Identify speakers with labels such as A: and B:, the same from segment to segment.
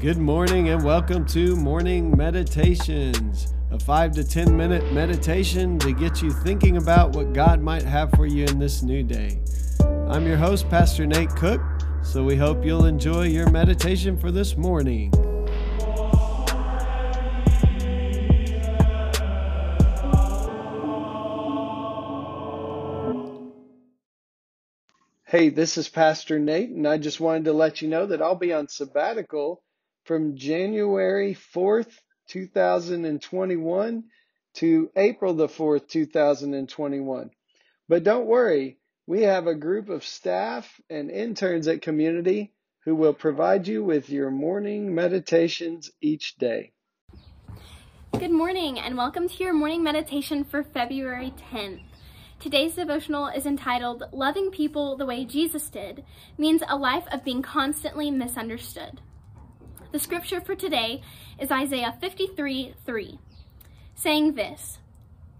A: Good morning and welcome to Morning Meditations, a five to 10 minute meditation to get you thinking about what God might have for you in this new day. I'm your host, Pastor Nate Cook, so we hope you'll enjoy your meditation for this morning. Hey, this is Pastor Nate, and I just wanted to let you know that I'll be on sabbatical from January 4th, 2021 to April the 4th, 2021. But don't worry, we have a group of staff and interns at Community who will provide you with your morning meditations each day.
B: Good morning, and welcome to your morning meditation for February 10th. Today's devotional is entitled Loving People the Way Jesus Did Means a Life of Being Constantly Misunderstood. The scripture for today is Isaiah 53 3, saying this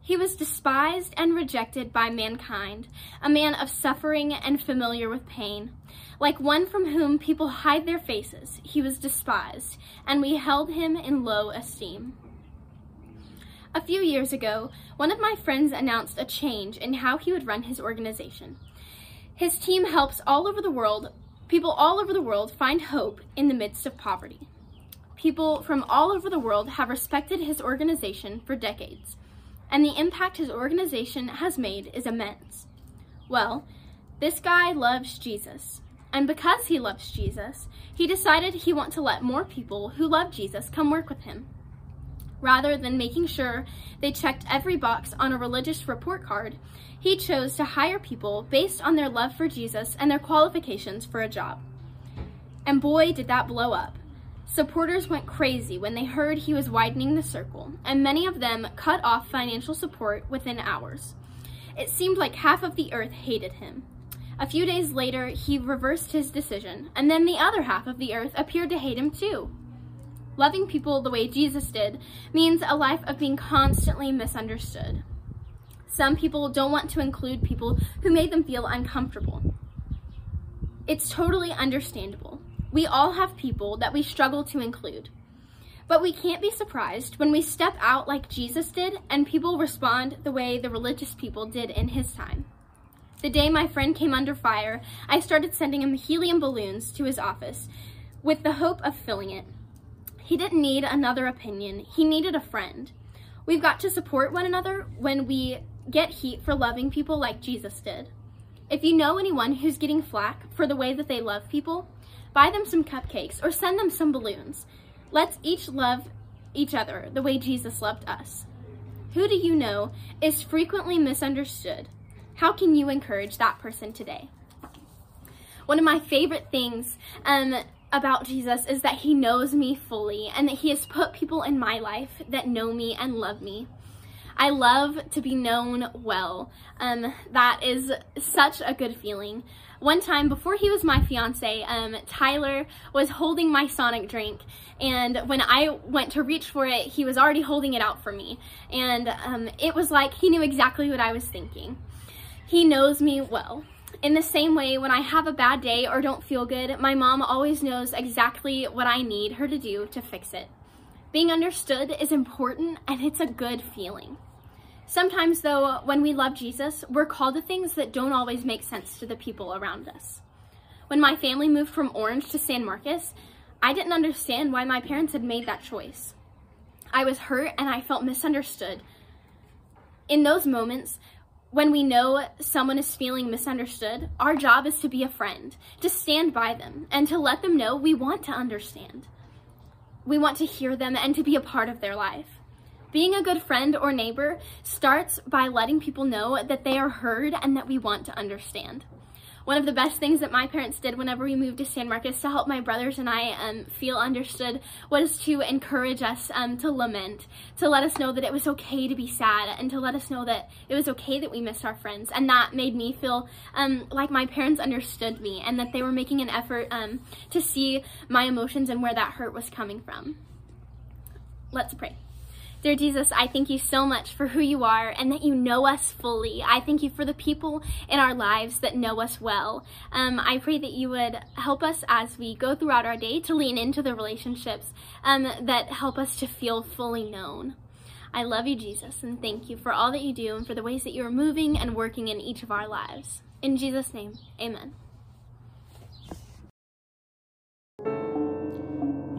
B: He was despised and rejected by mankind, a man of suffering and familiar with pain. Like one from whom people hide their faces, he was despised, and we held him in low esteem. A few years ago, one of my friends announced a change in how he would run his organization. His team helps all over the world, people all over the world find hope in the midst of poverty. People from all over the world have respected his organization for decades, and the impact his organization has made is immense. Well, this guy loves Jesus, and because he loves Jesus, he decided he want to let more people who love Jesus come work with him. Rather than making sure they checked every box on a religious report card, he chose to hire people based on their love for Jesus and their qualifications for a job. And boy, did that blow up. Supporters went crazy when they heard he was widening the circle, and many of them cut off financial support within hours. It seemed like half of the earth hated him. A few days later, he reversed his decision, and then the other half of the earth appeared to hate him too. Loving people the way Jesus did means a life of being constantly misunderstood. Some people don't want to include people who made them feel uncomfortable. It's totally understandable. We all have people that we struggle to include. But we can't be surprised when we step out like Jesus did and people respond the way the religious people did in his time. The day my friend came under fire, I started sending him helium balloons to his office with the hope of filling it. He didn't need another opinion. He needed a friend. We've got to support one another when we get heat for loving people like Jesus did. If you know anyone who's getting flack for the way that they love people, buy them some cupcakes or send them some balloons. Let's each love each other the way Jesus loved us. Who do you know is frequently misunderstood? How can you encourage that person today? One of my favorite things um, about Jesus is that he knows me fully and that he has put people in my life that know me and love me. I love to be known well. Um, that is such a good feeling. One time before he was my fiance, um, Tyler was holding my Sonic drink and when I went to reach for it, he was already holding it out for me. And um, it was like he knew exactly what I was thinking. He knows me well. In the same way, when I have a bad day or don't feel good, my mom always knows exactly what I need her to do to fix it. Being understood is important and it's a good feeling. Sometimes, though, when we love Jesus, we're called to things that don't always make sense to the people around us. When my family moved from Orange to San Marcos, I didn't understand why my parents had made that choice. I was hurt and I felt misunderstood. In those moments, when we know someone is feeling misunderstood, our job is to be a friend, to stand by them, and to let them know we want to understand. We want to hear them and to be a part of their life. Being a good friend or neighbor starts by letting people know that they are heard and that we want to understand. One of the best things that my parents did whenever we moved to San Marcos to help my brothers and I um, feel understood was to encourage us um, to lament, to let us know that it was okay to be sad, and to let us know that it was okay that we missed our friends. And that made me feel um, like my parents understood me and that they were making an effort um, to see my emotions and where that hurt was coming from. Let's pray. Dear Jesus, I thank you so much for who you are and that you know us fully. I thank you for the people in our lives that know us well. Um, I pray that you would help us as we go throughout our day to lean into the relationships um, that help us to feel fully known. I love you, Jesus, and thank you for all that you do and for the ways that you are moving and working in each of our lives. In Jesus' name, amen.